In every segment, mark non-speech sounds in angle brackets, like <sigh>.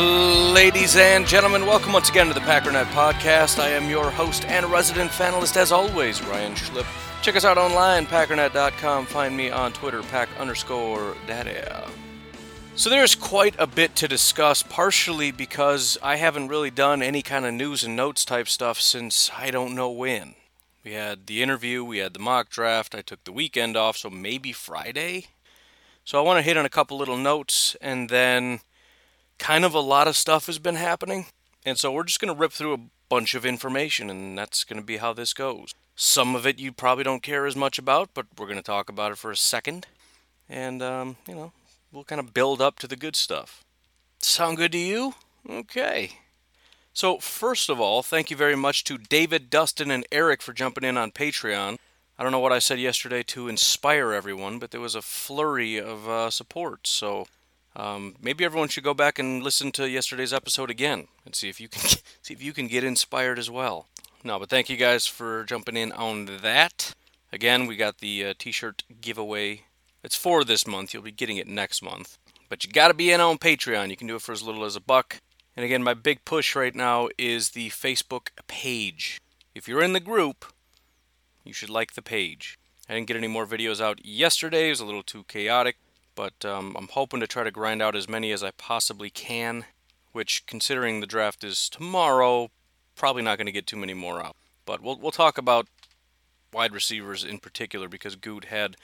Ladies and gentlemen, welcome once again to the Packernet Podcast. I am your host and resident panelist, as always, Ryan Schlip. Check us out online, packernet.com. Find me on Twitter, pack underscore daddy. So there's quite a bit to discuss, partially because I haven't really done any kind of news and notes type stuff since I don't know when. We had the interview, we had the mock draft, I took the weekend off, so maybe Friday? So I want to hit on a couple little notes and then kind of a lot of stuff has been happening. And so we're just going to rip through a bunch of information, and that's going to be how this goes. Some of it you probably don't care as much about, but we're going to talk about it for a second. And, um, you know, we'll kind of build up to the good stuff. Sound good to you? Okay. So, first of all, thank you very much to David, Dustin, and Eric for jumping in on Patreon. I don't know what I said yesterday to inspire everyone, but there was a flurry of uh, support. So, um, maybe everyone should go back and listen to yesterday's episode again and see if you can <laughs> see if you can get inspired as well. No, but thank you guys for jumping in on that. Again, we got the uh, t-shirt giveaway. It's for this month. You'll be getting it next month. But you got to be in on Patreon. You can do it for as little as a buck. And again, my big push right now is the Facebook page. If you're in the group, you should like the page. I didn't get any more videos out yesterday. It was a little too chaotic but um, I'm hoping to try to grind out as many as I possibly can. Which, considering the draft is tomorrow, probably not going to get too many more out. But we'll we'll talk about wide receivers in particular because Good had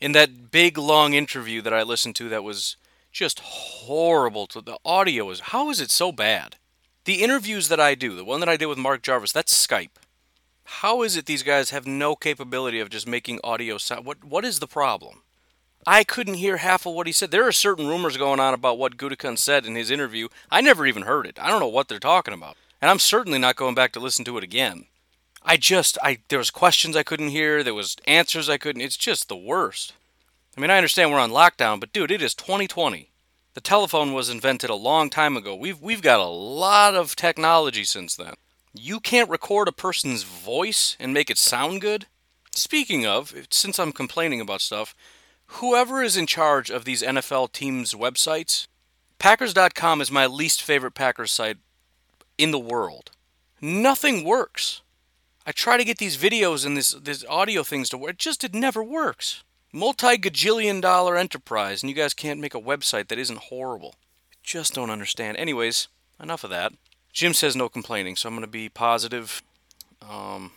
in that big long interview that I listened to that was just horrible. To the audio is how is it so bad? The interviews that I do, the one that I did with Mark Jarvis, that's Skype. How is it these guys have no capability of just making audio sound? What what is the problem? I couldn't hear half of what he said. There are certain rumors going on about what Gutekunst said in his interview. I never even heard it. I don't know what they're talking about. And I'm certainly not going back to listen to it again. I just I there was questions I couldn't hear, there was answers I couldn't. It's just the worst. I mean, I understand we're on lockdown, but dude, it is 2020. The telephone was invented a long time ago. We've we've got a lot of technology since then. You can't record a person's voice and make it sound good? Speaking of, since I'm complaining about stuff, whoever is in charge of these NFL teams' websites, Packers.com is my least favorite Packers site in the world. Nothing works. I try to get these videos and this this audio things to work. It just it never works. Multi gajillion dollar enterprise, and you guys can't make a website that isn't horrible. I just don't understand. Anyways, enough of that. Jim says no complaining, so I'm going to be positive, um,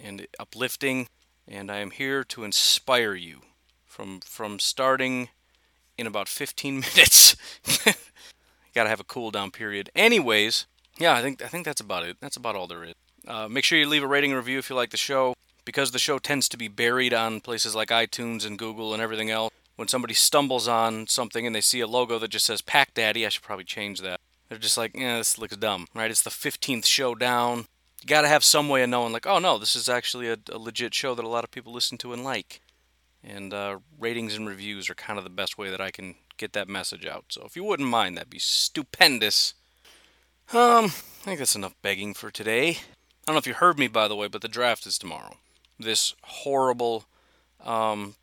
and uplifting, and I am here to inspire you from from starting in about 15 <laughs> minutes. <laughs> Got to have a cool down period. Anyways, yeah, I think I think that's about it. That's about all there is. Uh, make sure you leave a rating and review if you like the show, because the show tends to be buried on places like iTunes and Google and everything else. When somebody stumbles on something and they see a logo that just says Pack Daddy, I should probably change that. They're just like, yeah, this looks dumb, right? It's the 15th show down. You got to have some way of knowing, like, oh no, this is actually a, a legit show that a lot of people listen to and like. And uh, ratings and reviews are kind of the best way that I can get that message out. So if you wouldn't mind, that'd be stupendous. Um, I think that's enough begging for today. I don't know if you heard me, by the way, but the draft is tomorrow. This horrible, um,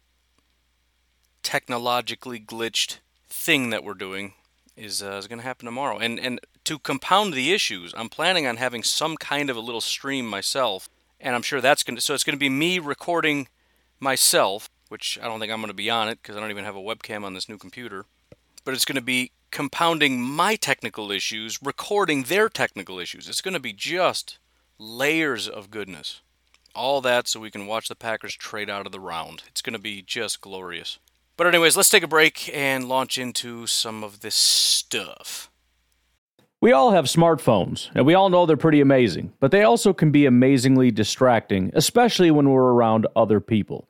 technologically glitched thing that we're doing is, uh, is going to happen tomorrow. And and to compound the issues, I'm planning on having some kind of a little stream myself, and I'm sure that's going to. So it's going to be me recording myself, which I don't think I'm going to be on it because I don't even have a webcam on this new computer. But it's going to be compounding my technical issues, recording their technical issues. It's going to be just layers of goodness. All that so we can watch the Packers trade out of the round. It's going to be just glorious. But, anyways, let's take a break and launch into some of this stuff. We all have smartphones, and we all know they're pretty amazing, but they also can be amazingly distracting, especially when we're around other people.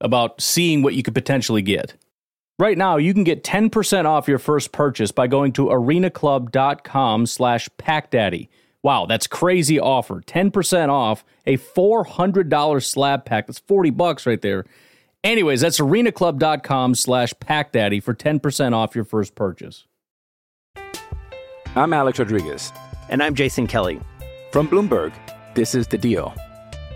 about seeing what you could potentially get. Right now, you can get 10% off your first purchase by going to arenaclub.com slash packdaddy. Wow, that's crazy offer. 10% off a $400 slab pack. That's 40 bucks right there. Anyways, that's arenaclub.com slash packdaddy for 10% off your first purchase. I'm Alex Rodriguez. And I'm Jason Kelly. From Bloomberg, this is The Deal.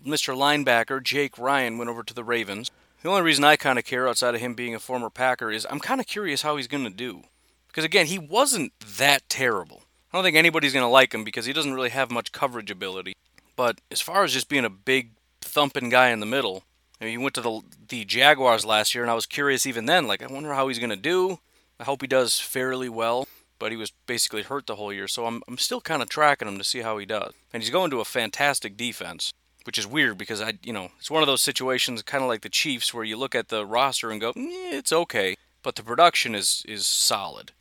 Mr. Linebacker Jake Ryan went over to the Ravens. The only reason I kind of care outside of him being a former Packer is I'm kind of curious how he's going to do. Because, again, he wasn't that terrible. I don't think anybody's going to like him because he doesn't really have much coverage ability. But as far as just being a big, thumping guy in the middle, I mean, he went to the, the Jaguars last year, and I was curious even then. Like, I wonder how he's going to do. I hope he does fairly well but he was basically hurt the whole year. So I'm, I'm still kind of tracking him to see how he does. And he's going to a fantastic defense, which is weird because I, you know, it's one of those situations kind of like the Chiefs where you look at the roster and go, "Eh, it's okay, but the production is is solid.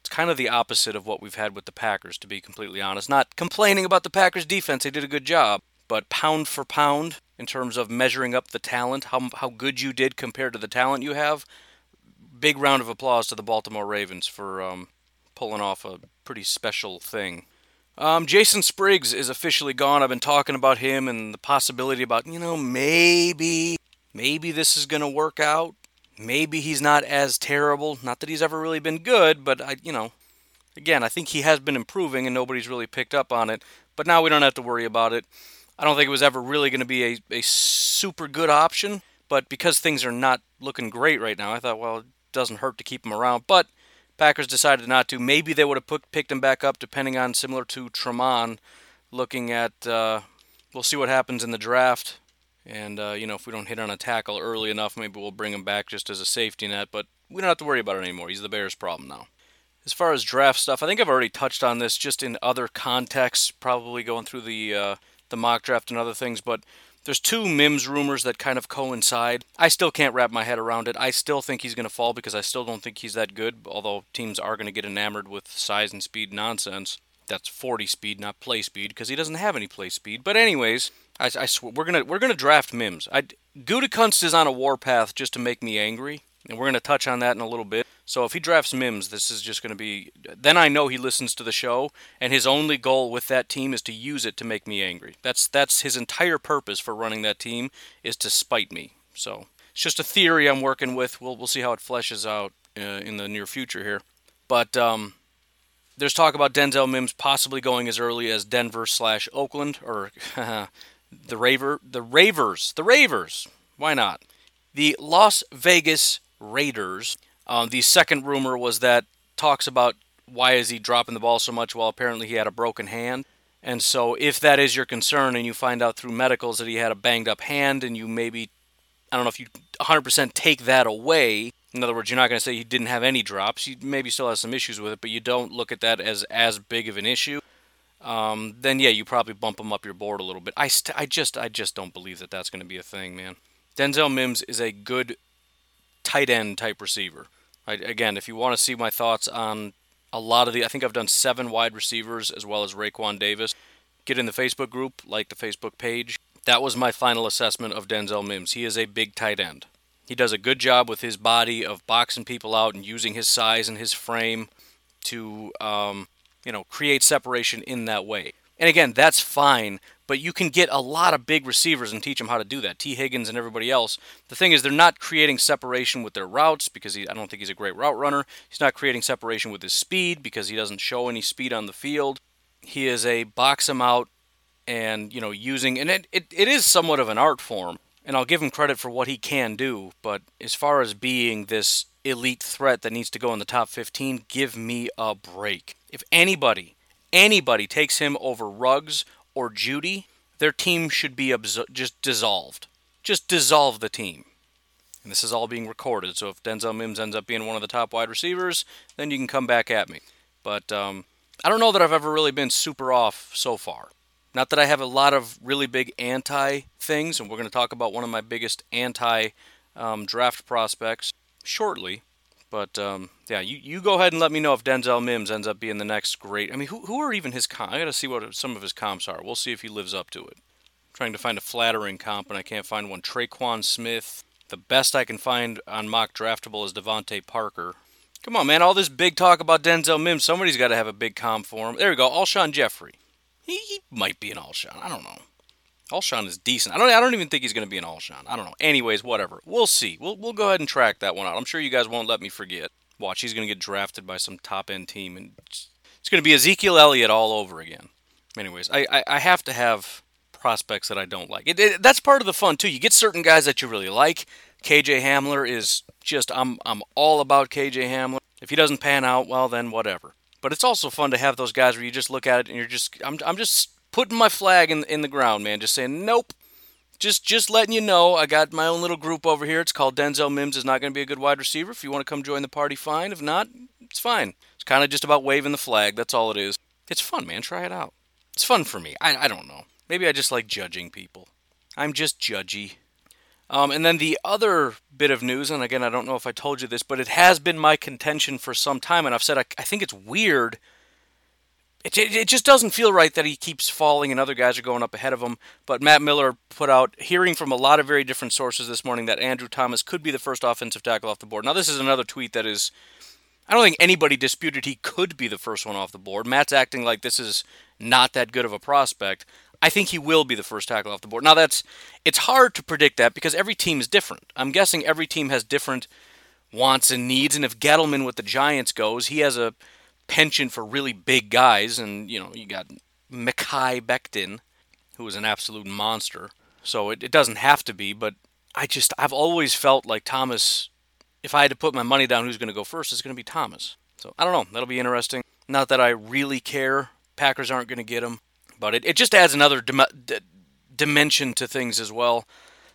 It's kind of the opposite of what we've had with the Packers, to be completely honest. Not complaining about the Packers defense, they did a good job, but pound for pound, in terms of measuring up the talent, how, how good you did compared to the talent you have, big round of applause to the Baltimore Ravens for um, pulling off a pretty special thing. Um, Jason Spriggs is officially gone. I've been talking about him and the possibility about, you know, maybe, maybe this is going to work out. Maybe he's not as terrible. Not that he's ever really been good, but I, you know, again, I think he has been improving and nobody's really picked up on it. But now we don't have to worry about it. I don't think it was ever really going to be a, a super good option, but because things are not looking great right now, I thought, well, it doesn't hurt to keep him around. But Packers decided not to. Maybe they would have put, picked him back up, depending on similar to Tremont, looking at. Uh, we'll see what happens in the draft, and uh, you know if we don't hit on a tackle early enough, maybe we'll bring him back just as a safety net. But we don't have to worry about it anymore. He's the Bears' problem now. As far as draft stuff, I think I've already touched on this just in other contexts, probably going through the uh, the mock draft and other things, but there's two Mims rumors that kind of coincide. I still can't wrap my head around it. I still think he's going to fall because I still don't think he's that good, although teams are going to get enamored with size and speed nonsense. That's 40 speed, not play speed, because he doesn't have any play speed. But anyways, I, I swear, we're gonna we're gonna draft Mims. I, Gutekunst is on a warpath just to make me angry, and we're gonna touch on that in a little bit. So if he drafts Mims, this is just gonna be. Then I know he listens to the show, and his only goal with that team is to use it to make me angry. That's that's his entire purpose for running that team is to spite me. So it's just a theory I'm working with. We'll we'll see how it fleshes out uh, in the near future here. But um, there's talk about Denzel Mims possibly going as early as Denver slash Oakland or <laughs> the Raver, the Ravers, the Ravers. Why not? The Las Vegas Raiders. Um, the second rumor was that talks about why is he dropping the ball so much? Well, apparently he had a broken hand. And so, if that is your concern, and you find out through medicals that he had a banged up hand, and you maybe, I don't know if you 100% take that away, In other words, you're not going to say he didn't have any drops. He maybe still has some issues with it, but you don't look at that as as big of an issue. Um, then yeah, you probably bump him up your board a little bit. I st- I just I just don't believe that that's going to be a thing, man. Denzel Mims is a good tight end type receiver. I, again, if you want to see my thoughts on a lot of the, I think I've done seven wide receivers as well as Raekwon Davis. Get in the Facebook group, like the Facebook page. That was my final assessment of Denzel Mims. He is a big tight end. He does a good job with his body of boxing people out and using his size and his frame to, um, you know, create separation in that way. And again, that's fine, but you can get a lot of big receivers and teach them how to do that. Tee Higgins and everybody else. The thing is, they're not creating separation with their routes because he, I don't think he's a great route runner. He's not creating separation with his speed because he doesn't show any speed on the field. He is a box him out and, you know, using, and it, it, it is somewhat of an art form. And I'll give him credit for what he can do, but as far as being this elite threat that needs to go in the top 15, give me a break. If anybody, anybody takes him over Ruggs or Jeudy, their team should be just dissolved. Just dissolve the team. And this is all being recorded, so if Denzel Mims ends up being one of the top wide receivers, then you can come back at me. But um, I don't know that I've ever really been super off so far. Not that I have a lot of really big anti things, and we're going to talk about one of my biggest anti um, draft prospects shortly. But um, yeah, you, you go ahead and let me know if Denzel Mims ends up being the next great. I mean, who, who are even his comps? I got to see what some of his comps are. We'll see if he lives up to it. I'm trying to find a flattering comp, and I can't find one. Tre'Quan Smith. The best I can find on mock draftable is DeVante Parker. Come on, man. All this big talk about Denzel Mims. Somebody's got to have a big comp for him. There we go. Alshon Jeffery. He, he might be an Alshon. I don't know. Alshon is decent. I don't. I don't even think he's going to be an Alshon. I don't know. Anyways, whatever. We'll see. We'll we'll go ahead and track that one out. I'm sure you guys won't let me forget. Watch, he's going to get drafted by some top end team, and it's going to be Ezekiel Elliott all over again. Anyways, I, I, I have to have prospects that I don't like. It, it, that's part of the fun too. You get certain guys that you really like. KJ Hamler is just I'm I'm all about KJ Hamler. If he doesn't pan out, well then whatever. But it's also fun to have those guys where you just look at it and you're just I'm I'm just putting my flag in in the ground, man. Just saying nope. Just just letting you know, I got my own little group over here. It's called Denzel Mims is not going to be a good wide receiver. If you want to come join the party, fine. If not, it's fine. It's kind of just about waving the flag. That's all it is. It's fun, man. Try it out. It's fun for me. I I don't know. Maybe I just like judging people. I'm just judgy. Um, and then the other bit of news, and again, I don't know if I told you this, but it has been my contention for some time, and I've said I, I think it's weird. It, it, just doesn't feel right that he keeps falling and other guys are going up ahead of him. But Matt Miller put out, hearing from a lot of very different sources this morning, that Andrew Thomas could be the first offensive tackle off the board. Now, this is another tweet that is. I don't think anybody disputed he could be the first one off the board. Matt's acting like this is not that good of a prospect. I think he will be the first tackle off the board. Now that's it's hard to predict that because every team is different. I'm guessing every team has different wants and needs, and if Gettleman with the Giants goes, he has a penchant for really big guys, and you know you got Mekhi Becton, who is an absolute monster. So it, it doesn't have to be, but I just I've always felt like Thomas. If I had to put my money down, who's going to go first? It's going to be Thomas. So I don't know. That'll be interesting. Not that I really care. Packers aren't going to get him. But it, it just adds another dim- d- dimension to things as well.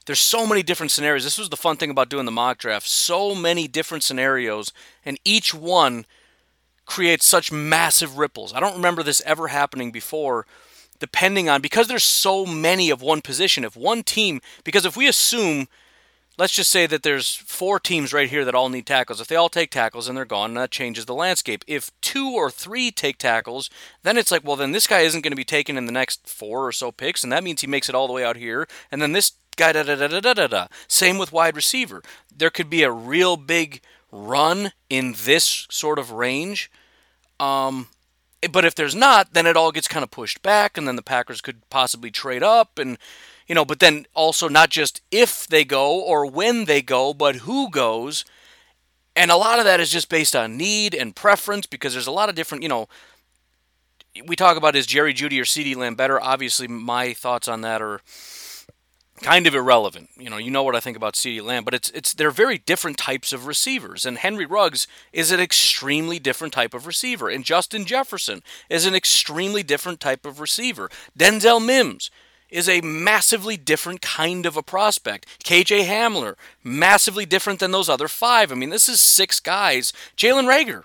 There's so many different scenarios. This was the fun thing about doing the mock draft. So many different scenarios, and each one creates such massive ripples. I don't remember this ever happening before, depending on, because there's so many of one position. If one team, because if we assume let's just say that there's four teams right here that all need tackles. If they all take tackles and they're gone, that changes the landscape. If two or three take tackles, then it's like, well, then this guy isn't going to be taken in the next four or so picks, and that means he makes it all the way out here. And then this guy, da da da da da da. Same with wide receiver. There could be a real big run in this sort of range. Um, but if there's not, then it all gets kind of pushed back, and then the Packers could possibly trade up and you know, but then also not just if they go or when they go, but who goes. And a lot of that is just based on need and preference because there's a lot of different, you know, we talk about is Jerry Jeudy or CeeDee Lamb better? Obviously, my thoughts on that are kind of irrelevant. You know, you know what I think about CeeDee Lamb, but it's it's they're very different types of receivers. And Henry Ruggs is an extremely different type of receiver, and Justin Jefferson is an extremely different type of receiver. Denzel Mims is a massively different kind of a prospect. KJ Hamler, massively different than those other five. I mean, this is six guys. Jalen Reagor,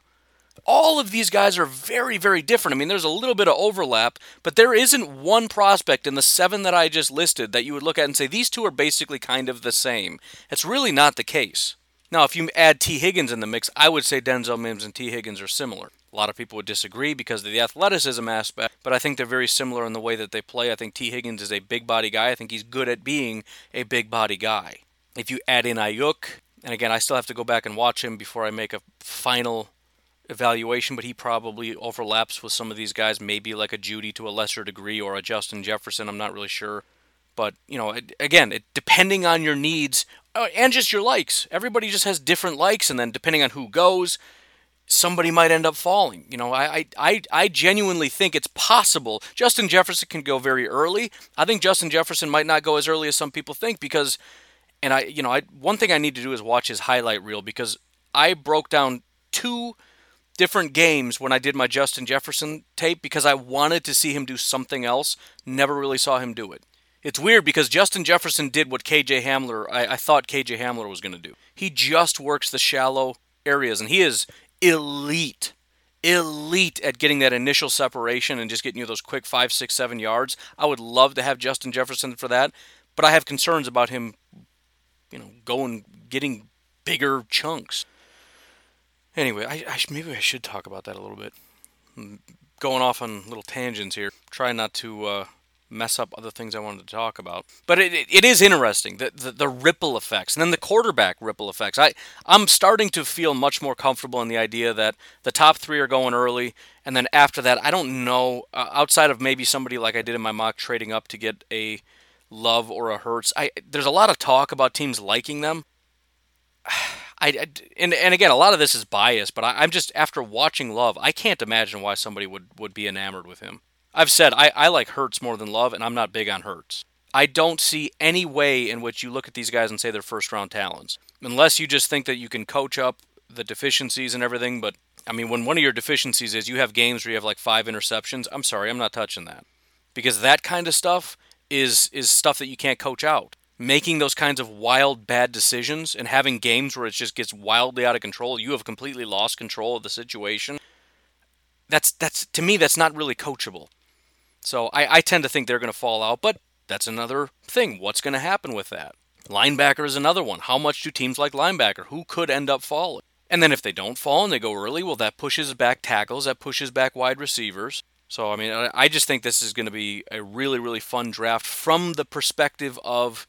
all of these guys are very, very different. I mean, there's a little bit of overlap, but there isn't one prospect in the seven that I just listed that you would look at and say these two are basically kind of the same. It's really not the case. Now, if you add Tee Higgins in the mix, I would say Denzel Mims and Tee Higgins are similar. A lot of people would disagree because of the athleticism aspect, but I think they're very similar in the way that they play. I think Tee Higgins is a big body guy. I think he's good at being a big body guy. If you add in Aiyuk, and again, I still have to go back and watch him before I make a final evaluation, but he probably overlaps with some of these guys, maybe like a Jeudy to a lesser degree or a Justin Jefferson. I'm not really sure. But, you know, again, it, depending on your needs uh, and just your likes, everybody just has different likes. And then depending on who goes, somebody might end up falling. You know, I, I, I genuinely think it's possible. Justin Jefferson can go very early. I think Justin Jefferson might not go as early as some people think because, and I, you know, I, one thing I need to do is watch his highlight reel because I broke down two different games when I did my Justin Jefferson tape because I wanted to see him do something else. Never really saw him do it. It's weird because Justin Jefferson did what KJ Hamler, I, I thought KJ Hamler was going to do. He just works the shallow areas, and he is elite, elite at getting that initial separation and just getting you those quick five, six, seven yards. I would love to have Justin Jefferson for that, but I have concerns about him, you know, going getting bigger chunks. Anyway, I, I, maybe I should talk about that a little bit. I'm going off on little tangents here. trying not to uh, mess up other things I wanted to talk about. But it, it, it is interesting the, the, the ripple effects, and then the quarterback ripple effects. I I'm starting to feel much more comfortable in the idea that the top three are going early, and then after that, I don't know uh, outside of maybe somebody like I did in my mock trading up to get a Love or a Hurts. I there's a lot of talk about teams liking them. <sighs> I, I, and and again, a lot of this is bias, but I, am just after watching Love, I can't imagine why somebody would would be enamored with him. I've said I, I like Hurts more than Love, and I'm not big on Hurts. I don't see any way in which you look at these guys and say they're first round talents, unless you just think that you can coach up the deficiencies and everything. But I mean, when one of your deficiencies is you have games where you have like five interceptions, I'm sorry, I'm not touching that because that kind of stuff is is stuff that you can't coach out making those kinds of wild bad decisions and having games where it just gets wildly out of control you have completely lost control of the situation. That's that's to me that's not really coachable. So i, I tend to think they're going to fall out but that's another thing. What's going to happen with that? Linebacker is another one. How much do teams like linebacker? Who could end up falling? And then if they don't fall and they go early well that pushes back tackles that pushes back wide receivers. So i mean i just think this is going to be a really really fun draft from the perspective of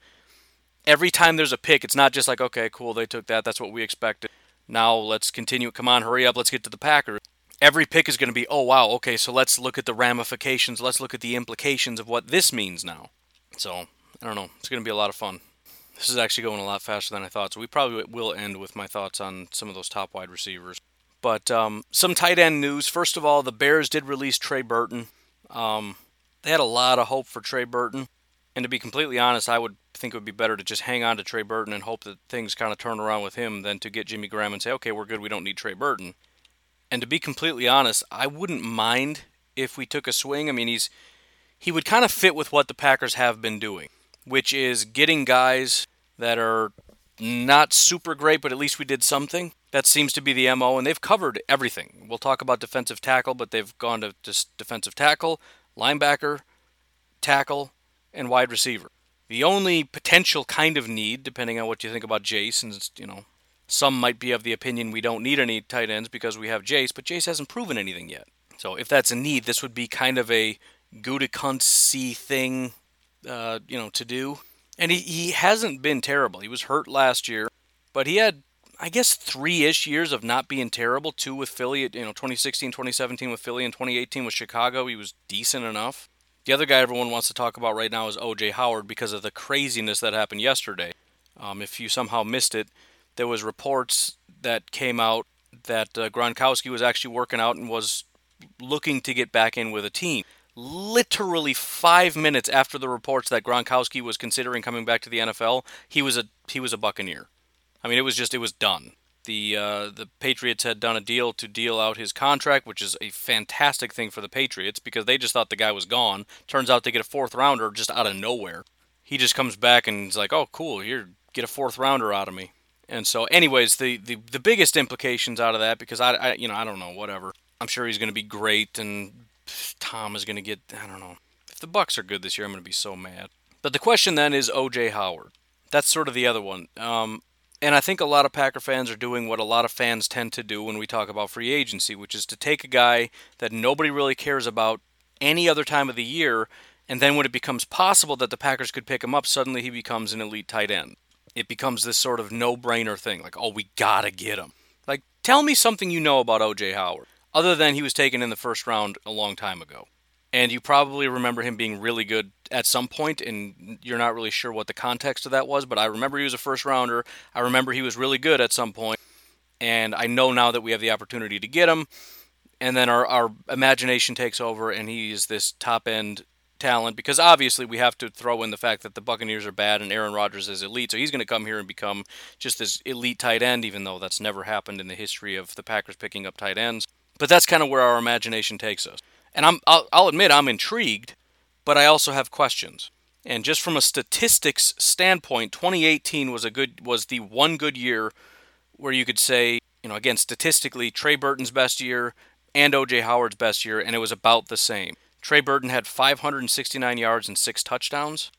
every time there's a pick, it's not just like, okay, cool, they took that. That's what we expected. Now let's continue. Come on, hurry up. Let's get to the Packers. Every pick is going to be, oh, wow, okay, so let's look at the ramifications. Let's look at the implications of what this means now. So, I don't know. It's going to be a lot of fun. This is actually going a lot faster than I thought. So, we probably will end with my thoughts on some of those top wide receivers. But um, some tight end news. First of all, the Bears did release Trey Burton. Um, they had a lot of hope for Trey Burton. And to be completely honest, I would think it would be better to just hang on to Trey Burton and hope that things kind of turn around with him than to get Jimmy Graham and say, okay, we're good, we don't need Trey Burton. And to be completely honest, I wouldn't mind if we took a swing. I mean, he's he would kind of fit with what the Packers have been doing, which is getting guys that are not super great, but at least we did something. That seems to be the MO, and they've covered everything. We'll talk about defensive tackle, but they've gone to just defensive tackle, linebacker, tackle, and wide receiver. The only potential kind of need, depending on what you think about Jace, and you know, some might be of the opinion we don't need any tight ends because we have Jace, but Jace hasn't proven anything yet. So if that's a need, this would be kind of a Gutekunst thing, uh, you know, to do. And he, he hasn't been terrible. He was hurt last year, but he had, I guess, three-ish years of not being terrible. Two with Philly, you know, 2016, 2017 with Philly, and 2018 with Chicago. He was decent enough. The other guy everyone wants to talk about right now is OJ Howard because of the craziness that happened yesterday. Um, if you somehow missed it, there was reports that came out that uh, Gronkowski was actually working out and was looking to get back in with a team. Literally five minutes after the reports that Gronkowski was considering coming back to the NFL, he was a he was a Buccaneer. I mean, it was just it was done. The uh, the Patriots had done a deal to deal out his contract, which is a fantastic thing for the Patriots because they just thought the guy was gone. Turns out they get a fourth rounder just out of nowhere. He just comes back and is like, "Oh, cool, here, get a fourth rounder out of me." And so, anyways, the, the, the biggest implications out of that, because I, I you know I don't know whatever. I'm sure he's going to be great, and Tom is going to get I don't know. If the Bucks are good this year, I'm going to be so mad. But the question then is O.J. Howard. That's sort of the other one. Um, and I think a lot of Packer fans are doing what a lot of fans tend to do when we talk about free agency, which is to take a guy that nobody really cares about any other time of the year, and then when it becomes possible that the Packers could pick him up, suddenly he becomes an elite tight end. It becomes this sort of no-brainer thing like oh we gotta get him. Like tell me something you know about oj howard other than he was taken in the first round a long time ago and you probably remember him being really good at some point and you're not really sure what the context of that was but i remember he was a first rounder i remember he was really good at some point and i know now that we have the opportunity to get him and then our, our imagination takes over and he's this top end talent because obviously we have to throw in the fact that the Buccaneers are bad and Aaron Rodgers is elite. So he's going to come here and become just this elite tight end, even though that's never happened in the history of the Packers picking up tight ends. But that's kind of where our imagination takes us. And I'm, I'll, I'll admit I'm intrigued, but I also have questions. And just from a statistics standpoint, 2018 was a good was the one good year where you could say, you know, again statistically, Trey Burton's best year and OJ Howard's best year, and it was about the same. Trey Burton had 569 yards and six touchdowns.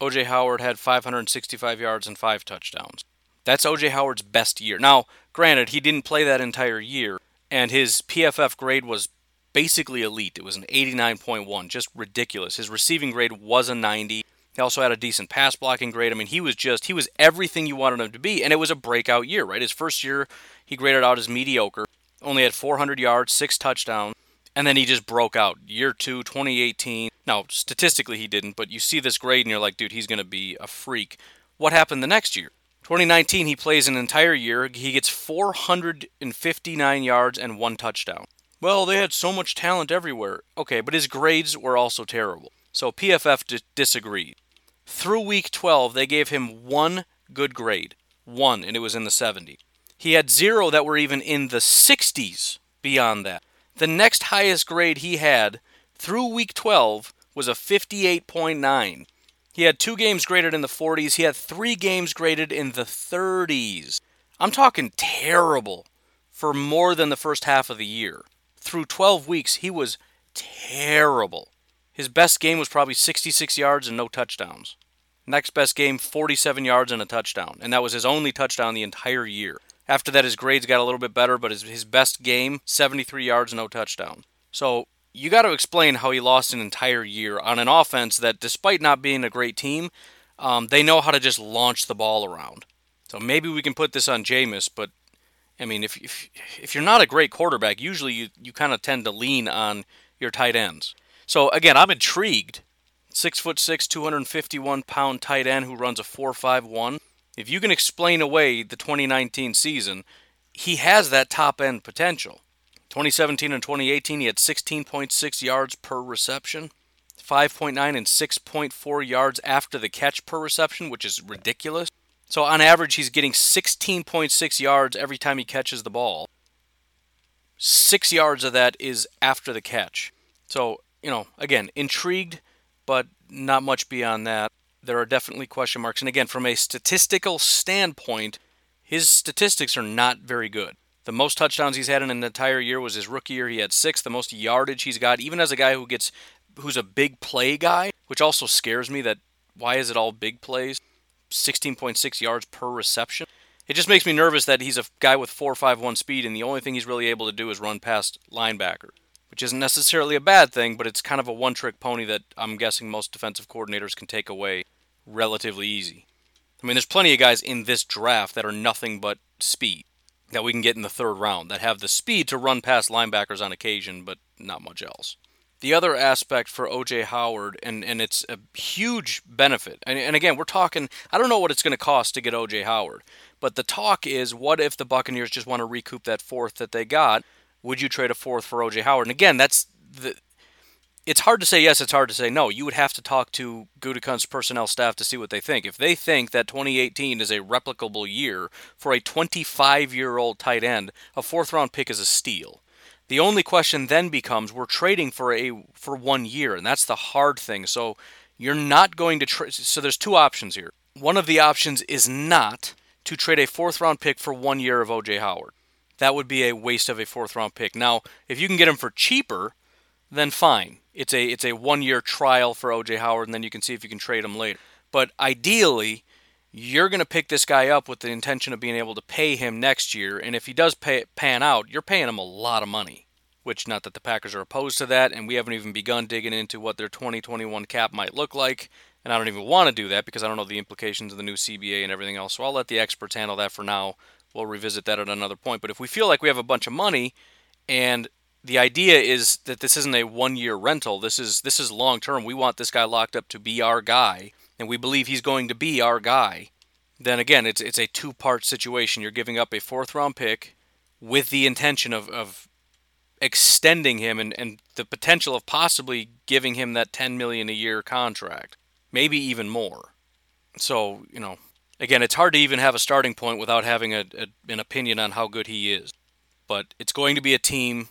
OJ Howard had 565 yards and five touchdowns. That's OJ Howard's best year. Now, granted, he didn't play that entire year, and his PFF grade was basically elite. It was an 89.1, just ridiculous. His receiving grade was a 90. He also had a decent pass blocking grade. I mean, he was just, he was everything you wanted him to be, and it was a breakout year, right? His first year, he graded out as mediocre. Only had 400 yards, six touchdowns and then he just broke out. Year two, 2018. Now, statistically, he didn't, but you see this grade and you're like, dude, he's going to be a freak. What happened the next year? 2019, he plays an entire year. He gets 459 yards and one touchdown. Well, they had so much talent everywhere. Okay, but his grades were also terrible. So PFF d- disagreed. Through week 12, they gave him one good grade. One, and it was in the 70. He had zero that were even in the 60s beyond that. The next highest grade he had through week 12 was a 58.9. He had two games graded in the 40s. He had three games graded in the 30s. I'm talking terrible for more than the first half of the year. Through 12 weeks, he was terrible. His best game was probably 66 yards and no touchdowns. Next best game, 47 yards and a touchdown. And that was his only touchdown the entire year. After that, his grades got a little bit better, but his, his best game, 73 yards, no touchdown. So you got to explain how he lost an entire year on an offense that, despite not being a great team, um, they know how to just launch the ball around. So maybe we can put this on Jameis, but I mean, if if, if you're not a great quarterback, usually you, you kind of tend to lean on your tight ends. So again, I'm intrigued. Six foot six, 251 pound tight end who runs a 4.51. If you can explain away the 2019 season, he has that top end potential. 2017 and 2018, he had 16.6 yards per reception, 5.9 and 6.4 yards after the catch per reception, which is ridiculous. So on average, he's getting 16.6 yards every time he catches the ball. Six yards of that is after the catch. So, you know, again, intrigued, but not much beyond that there are definitely question marks. And again, from a statistical standpoint, his statistics are not very good. The most touchdowns he's had in an entire year was his rookie year. He had six. The most yardage he's got, even as a guy who gets, who's a big play guy, which also scares me. That why is it all big plays? 16.6 yards per reception. It just makes me nervous that he's a guy with 4.51 speed, and the only thing he's really able to do is run past linebackers which isn't necessarily a bad thing, but it's kind of a one trick pony that I'm guessing most defensive coordinators can take away relatively easy. I mean, there's plenty of guys in this draft that are nothing but speed that we can get in the third round that have the speed to run past linebackers on occasion, but not much else. The other aspect for OJ Howard, and, and it's a huge benefit, and, and again, we're talking, I don't know what it's going to cost to get OJ Howard, but the talk is what if the Buccaneers just want to recoup that fourth that they got would you trade a fourth for OJ Howard? And again, that's the it's hard to say yes, it's hard to say no. You would have to talk to Gutekunst's personnel staff to see what they think. If they think that 2018 is a replicable year for a 25 year old tight end, a fourth round pick is a steal. The only question then becomes we're trading for a for one year, and that's the hard thing. So you're not going to trade. So there's two options here. One of the options is not to trade a fourth round pick for one year of OJ Howard. That would be a waste of a fourth round pick. Now, if you can get him for cheaper, then fine. It's a it's a one year trial for OJ Howard, and then you can see if you can trade him later. But ideally, you're going to pick this guy up with the intention of being able to pay him next year. And if he does pay, pan out, you're paying him a lot of money. Which, not that the Packers are opposed to that, and we haven't even begun digging into what their 2021 cap might look like. And I don't even want to do that because I don't know the implications of the new CBA and everything else. So I'll let the experts handle that for now. We'll revisit that at another point. But if we feel like we have a bunch of money and the idea is that this isn't a one year rental, this is this is long term. We want this guy locked up to be our guy and we believe he's going to be our guy, then again, it's it's a two part situation. You're giving up a fourth round pick with the intention of, of extending him and, and the potential of possibly giving him that ten million a year contract. Maybe even more. So, you know, again, it's hard to even have a starting point without having a, a an opinion on how good he is. But it's going to be a team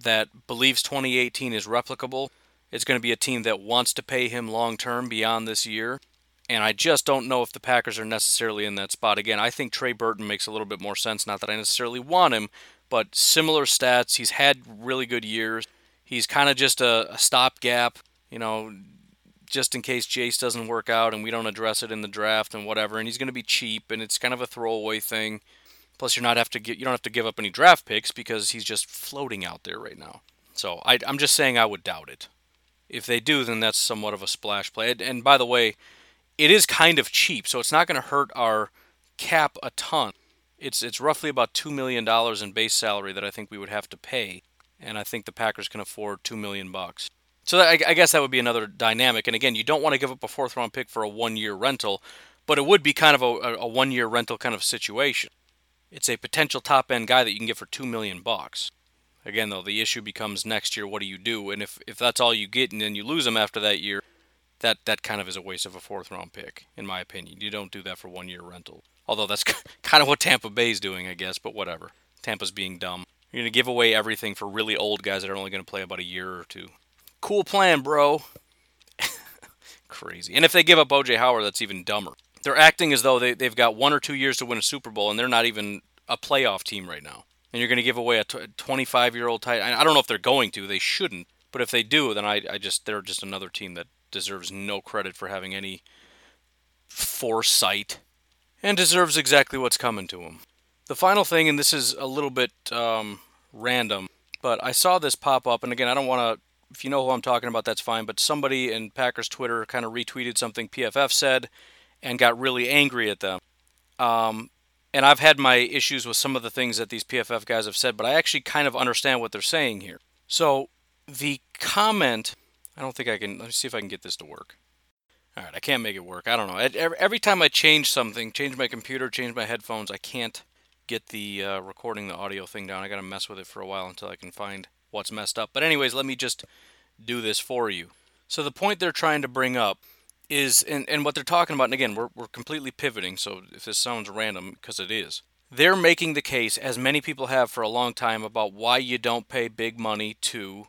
that believes 2018 is replicable it's going to be a team that wants to pay him long term beyond this year. And I just don't know if the Packers are necessarily in that spot. Again, I think Trey Burton makes a little bit more sense. Not that I necessarily want him, but similar stats. He's had really good years. He's kind of just a, a stopgap, you know, just in case Jace doesn't work out and we don't address it in the draft and whatever. And he's going to be cheap, and it's kind of a throwaway thing. Plus, you're not have to get you don't have to give up any draft picks because he's just floating out there right now. So I, I'm just saying I would doubt it. If they do, then that's somewhat of a splash play. And by the way, it is kind of cheap, so it's not going to hurt our cap a ton. It's it's roughly about two million dollars in base salary that I think we would have to pay, and I think the Packers can afford two million bucks. So that, I, I guess that would be another dynamic. And again, you don't want to give up a fourth round pick for a one year rental, but it would be kind of a, a one year rental kind of situation. It's a potential top end guy that you can get for two million bucks. Again, though, the issue becomes next year, what do you do? And if, if that's all you get and then you lose them after that year, that, that kind of is a waste of a fourth round pick, in my opinion. You don't do that for one year rental. Although that's <laughs> kind of what Tampa Bay's doing, I guess, but whatever. Tampa's being dumb. You're going to give away everything for really old guys that are only going to play about a year or two. Cool plan, bro. <laughs> Crazy. And if they give up OJ Howard, that's even dumber. They're acting as though they, they've got one or two years to win a Super Bowl, and they're not even a playoff team right now and you're going to give away a 25 year old tight. I don't know if they're going to. They shouldn't. But if they do, then I, I just they're just another team that deserves no credit for having any foresight and deserves exactly what's coming to them. The final thing, and this is a little bit um, random, but I saw this pop up, and again, I don't want to. If you know who I'm talking about, that's fine. But somebody in Packers Twitter kind of retweeted something PFF said, and got really angry at them. Um, and I've had my issues with some of the things that these PFF guys have said, but I actually kind of understand what they're saying here. So the comment, I don't think I can. Let me see if I can get this to work. All right, I can't make it work. I don't know. Every time I change something, change my computer, change my headphones, I can't get the uh, recording the audio thing down. I got to mess with it for a while until I can find what's messed up. But anyways, let me just do this for you. So the point they're trying to bring up is and, and what they're talking about and again we're, we're completely pivoting so if this sounds random because it is. They're making the case as many people have for a long time about why you don't pay big money to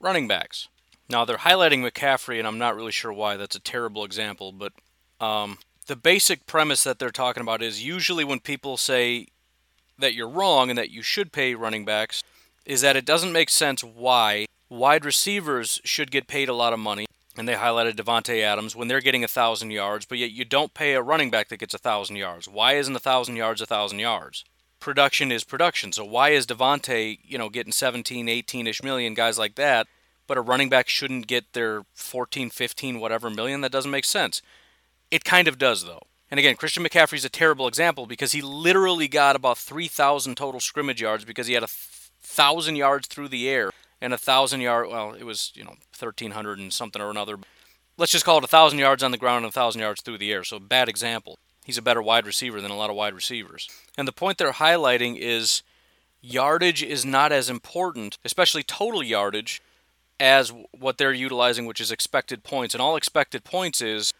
running backs. Now they're highlighting mccaffrey and i'm not really sure why that's a terrible example but um, the basic premise that they're talking about is usually when people say that you're wrong and that you should pay running backs is that it doesn't make sense why wide receivers should get paid a lot of money and they highlighted Davante Adams when they're getting a thousand yards, but yet you don't pay a running back that gets a thousand yards. Why isn't a thousand yards a thousand yards? Production is production. So why is Davante, you know, getting 17, 18ish million guys like that, but a running back shouldn't get their 14, 15, whatever million? That doesn't make sense. It kind of does though. And again, Christian McCaffrey's a terrible example because he literally got about 3,000 total scrimmage yards because he had a thousand yards through the air and a thousand yard. Well, it was you know thirteen hundred and something or another. Let's just call it a thousand yards on the ground and a thousand yards through the air. So bad example. He's a better wide receiver than a lot of wide receivers. And the point they're highlighting is yardage is not as important, especially total yardage, as what they're utilizing, which is expected points. And all expected points is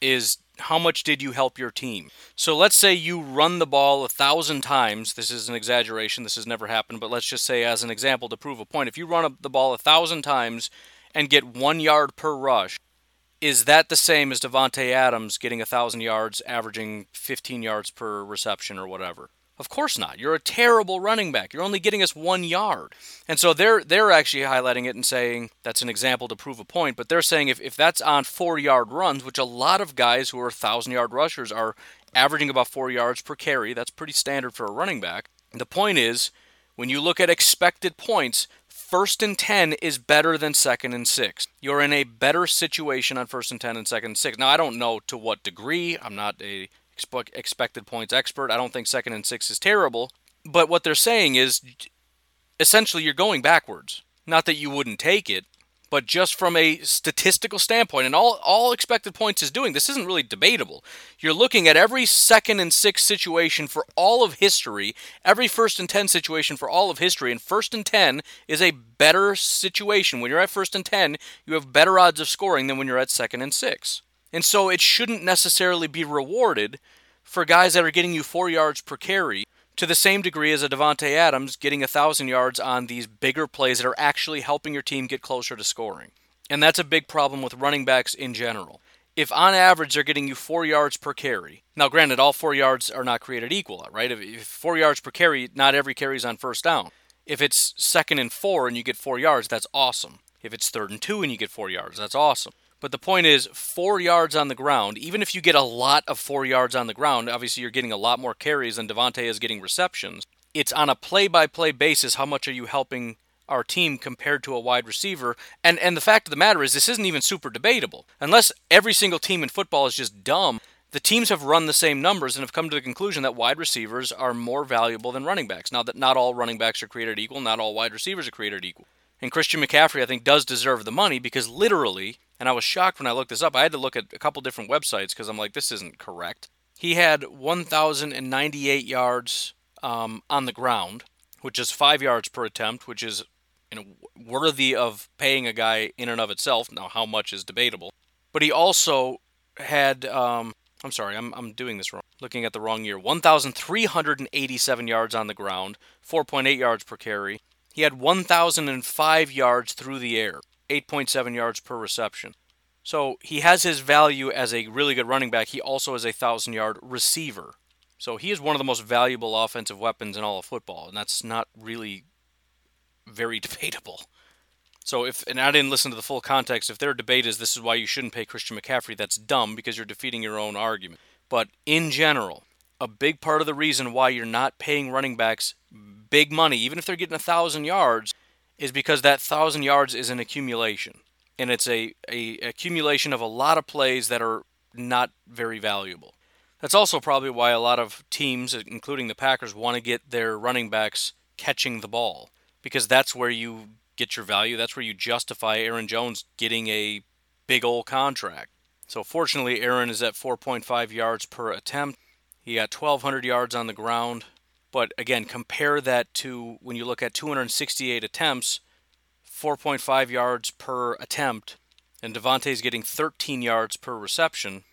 is how much did you help your team? So let's say you run the ball a thousand times. This is an exaggeration. This has never happened, but let's just say as an example to prove a point. If you run the ball a thousand times and get one yard per rush, is that the same as Davante Adams getting a thousand yards, averaging 15 yards per reception or whatever? Of course not. You're a terrible running back. You're only getting us one yard. And so they're they're actually highlighting it and saying that's an example to prove a point, but they're saying if, if that's on four yard runs, which a lot of guys who are thousand yard rushers are averaging about four yards per carry, that's pretty standard for a running back. The point is, when you look at expected points, first and 10 is better than second and six. You're in a better situation on first and 10 and second and six. Now, I don't know to what degree. I'm not a expected points expert. I don't think second and six is terrible. But what they're saying is essentially you're going backwards. Not that you wouldn't take it, but just from a statistical standpoint, and all, all expected points is doing, this isn't really debatable. You're looking at every second and six situation for all of history, every first and 10 situation for all of history, and first and 10 is a better situation. When you're at first and 10, you have better odds of scoring than when you're at second and six. And so it shouldn't necessarily be rewarded for guys that are getting you four yards per carry to the same degree as a Davante Adams getting a thousand yards on these bigger plays that are actually helping your team get closer to scoring. And that's a big problem with running backs in general. If on average they're getting you four yards per carry, now granted all four yards are not created equal, right? If four yards per carry, not every carry is on first down. If it's second and four and you get four yards, that's awesome. If it's third and two and you get four yards, that's awesome. But the point is, four yards on the ground, even if you get a lot of four yards on the ground, obviously you're getting a lot more carries than Davante is getting receptions. It's on a play by play basis how much are you helping our team compared to a wide receiver. And and the fact of the matter is this isn't even super debatable. Unless every single team in football is just dumb, the teams have run the same numbers and have come to the conclusion that wide receivers are more valuable than running backs. Now that not all running backs are created equal, not all wide receivers are created equal. And Christian McCaffrey I think does deserve the money because literally and I was shocked when I looked this up. I had to look at a couple different websites because I'm like, this isn't correct. He had 1,098 yards um, on the ground, which is five yards per attempt, which is you know, worthy of paying a guy in and of itself. Now, how much is debatable. But he also had, um, I'm sorry, I'm, I'm doing this wrong. Looking at the wrong year. 1,387 yards on the ground, 4.8 yards per carry. He had 1,005 yards through the air. 8.7 yards per reception. So he has his value as a really good running back. He also is a 1,000 yard receiver. So he is one of the most valuable offensive weapons in all of football, and that's not really very <laughs> debatable. So if and I didn't listen to the full context, if their debate is this is why you shouldn't pay Christian McCaffrey, that's dumb because you're defeating your own argument. But in general, a big part of the reason why you're not paying running backs big money, even if they're getting a thousand yards, is because that thousand yards is an accumulation, and it's a, a accumulation of a lot of plays that are not very valuable. That's also probably why a lot of teams, including the Packers, want to get their running backs catching the ball because that's where you get your value. That's where you justify Aaron Jones getting a big old contract. So fortunately, Aaron is at 4.5 yards per attempt. He got 1,200 yards on the ground, but again, compare that to when you look at 268 attempts, 4.5 yards per attempt, and Davante's getting 13 yards per reception.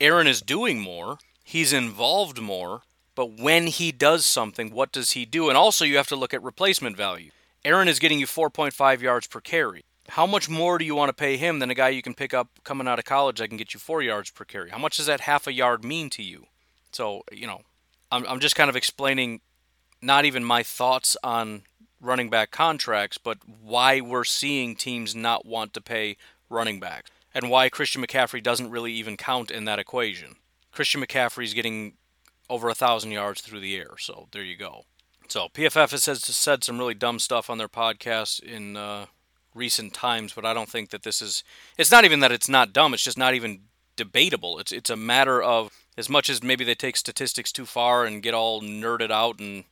Aaron is doing more, he's involved more, but when he does something, what does he do? And also, you have to look at replacement value. Aaron is getting you 4.5 yards per carry. How much more do you want to pay him than a guy you can pick up coming out of college that can get you four yards per carry? How much does that half a yard mean to you? So, you know, I'm, I'm just kind of explaining not even my thoughts on running back contracts, but why we're seeing teams not want to pay running backs and why Christian McCaffrey doesn't really even count in that equation. Christian McCaffrey's getting over a thousand yards through the air, so there you go. So PFF has said, some really dumb stuff on their podcast in uh, recent times, but I don't think that this is. It's not even that it's not dumb; it's just not even debatable. It's it's a matter of as much as maybe they take statistics too far and get all nerded out, and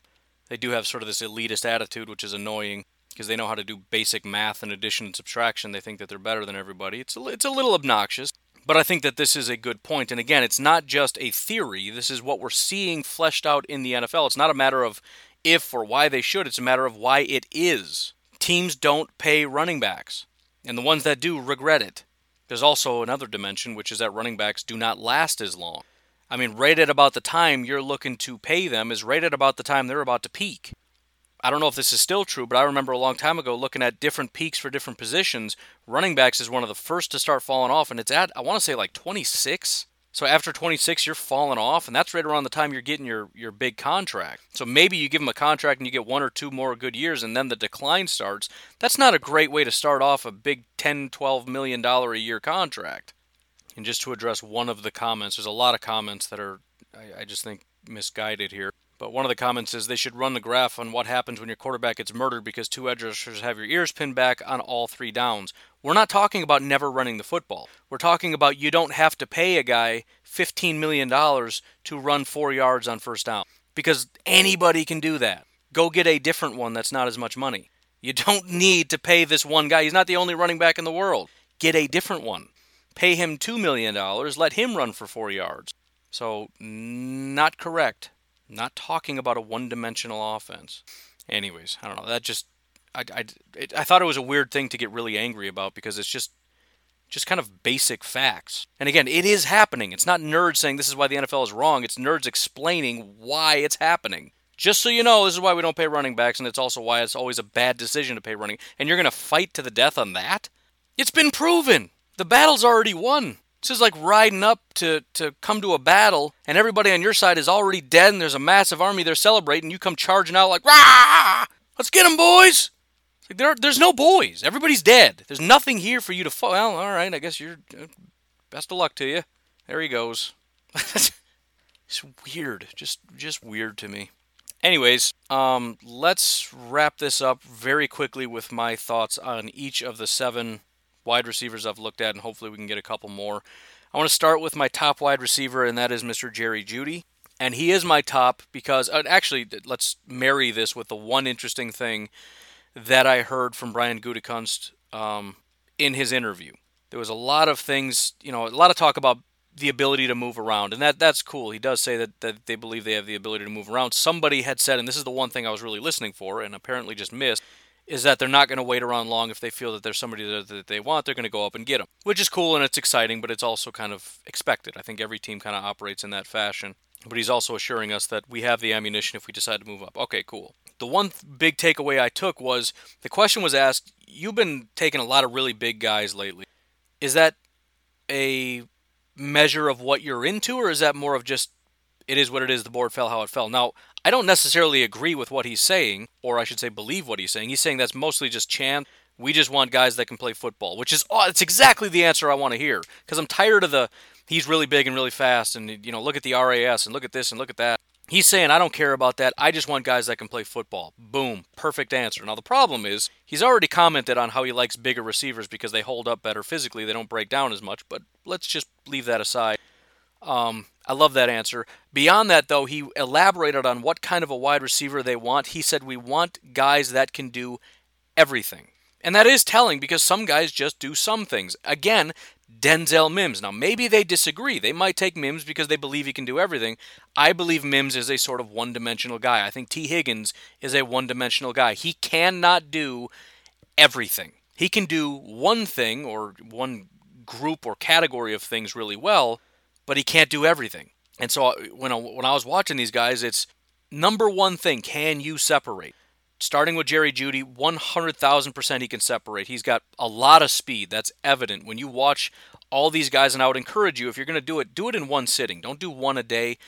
they do have sort of this elitist attitude, which is annoying because they know how to do basic math and addition and subtraction. They think that they're better than everybody. It's a, it's a little obnoxious, but I think that this is a good point. And again, it's not just a theory. This is what we're seeing fleshed out in the NFL. It's not a matter of if or why they should. It's a matter of why it is teams don't pay running backs, and the ones that do regret it. There's also another dimension, which is that running backs do not last as long. I mean, right at about the time you're looking to pay them is right at about the time they're about to peak. I don't know if this is still true, but I remember a long time ago looking at different peaks for different positions. Running backs is one of the first to start falling off, and it's at, I want to say, like 26. So after 26, you're falling off, and that's right around the time you're getting your, your big contract. So maybe you give them a contract and you get one or two more good years, and then the decline starts. That's not a great way to start off a big 10, 12 million dollar a year contract. And just to address one of the comments, there's a lot of comments that are, I, I just think, misguided here. But one of the comments is they should run the graph on what happens when your quarterback gets murdered because two edge rushers have your ears pinned back on all three downs. We're not talking about never running the football. We're talking about you don't have to pay a guy $15 million to run four yards on first down because anybody can do that. Go get a different one that's not as much money. You don't need to pay this one guy. He's not the only running back in the world. Get a different one. Pay him $2 million, let him run for four yards. So, not correct. Not talking about a one dimensional offense. Anyways, I don't know. That just, I, I, it, I thought it was a weird thing to get really angry about because it's just, just kind of basic facts. And again, it is happening. It's not nerds saying this is why the NFL is wrong. It's nerds explaining why it's happening. Just so you know, this is why we don't pay running backs, and it's also why it's always a bad decision to pay running. And you're going to fight to the death on that? It's been proven. The battle's already won. This is like riding up to, to come to a battle, and everybody on your side is already dead, and there's a massive army they're celebrating. You come charging out like, rah! Let's get them, boys! Like there, there's no boys. Everybody's dead. There's nothing here for you to. Fo- well, all right. I guess you're. Uh, best of luck to you. There he goes. <laughs> it's weird. Just, just weird to me. Anyways, um, let's wrap this up very quickly with my thoughts on each of the seven wide receivers I've looked at, and hopefully we can get a couple more. I want to start with my top wide receiver, and that is Mr. Jerry Jeudy. And he is my top because, uh, actually, let's marry this with the one interesting thing that I heard from Brian Gutekunst um, in his interview. There was a lot of things, you know, a lot of talk about the ability to move around, and that that's cool. He does say that, that they believe they have the ability to move around. Somebody had said, and this is the one thing I was really listening for, and apparently just missed, is that they're not going to wait around long if they feel that there's somebody that, that they want, they're going to go up and get them, which is cool and it's exciting, but it's also kind of expected. I think every team kind of operates in that fashion. But he's also assuring us that we have the ammunition if we decide to move up. Okay, cool. The one th- big takeaway I took was the question was asked You've been taking a lot of really big guys lately. Is that a measure of what you're into, or is that more of just it is what it is, the board fell how it fell? Now, I don't necessarily agree with what he's saying, or I should say believe what he's saying. He's saying that's mostly just chance. We just want guys that can play football, which is oh, it's exactly the answer I want to hear because I'm tired of the he's really big and really fast and you know look at the RAS and look at this and look at that. He's saying I don't care about that. I just want guys that can play football. Boom, perfect answer. Now the problem is he's already commented on how he likes bigger receivers because they hold up better physically. They don't break down as much, but let's just leave that aside. Um, I love that answer. Beyond that, though, he elaborated on what kind of a wide receiver they want. He said, We want guys that can do everything. And that is telling because some guys just do some things. Again, Denzel Mims. Now, maybe they disagree. They might take Mims because they believe he can do everything. I believe Mims is a sort of one dimensional guy. I think Tee Higgins is a one dimensional guy. He cannot do everything. He can do one thing or one group or category of things really well, but he can't do everything. And so uh, when I, when I was watching these guys, it's number one thing: can you separate? Starting with Jerry Jeudy, 100,000% he can separate. He's got a lot of speed. That's evident when you watch all these guys. And I would encourage you, if you're going to do it, do it in one sitting. Don't do one a day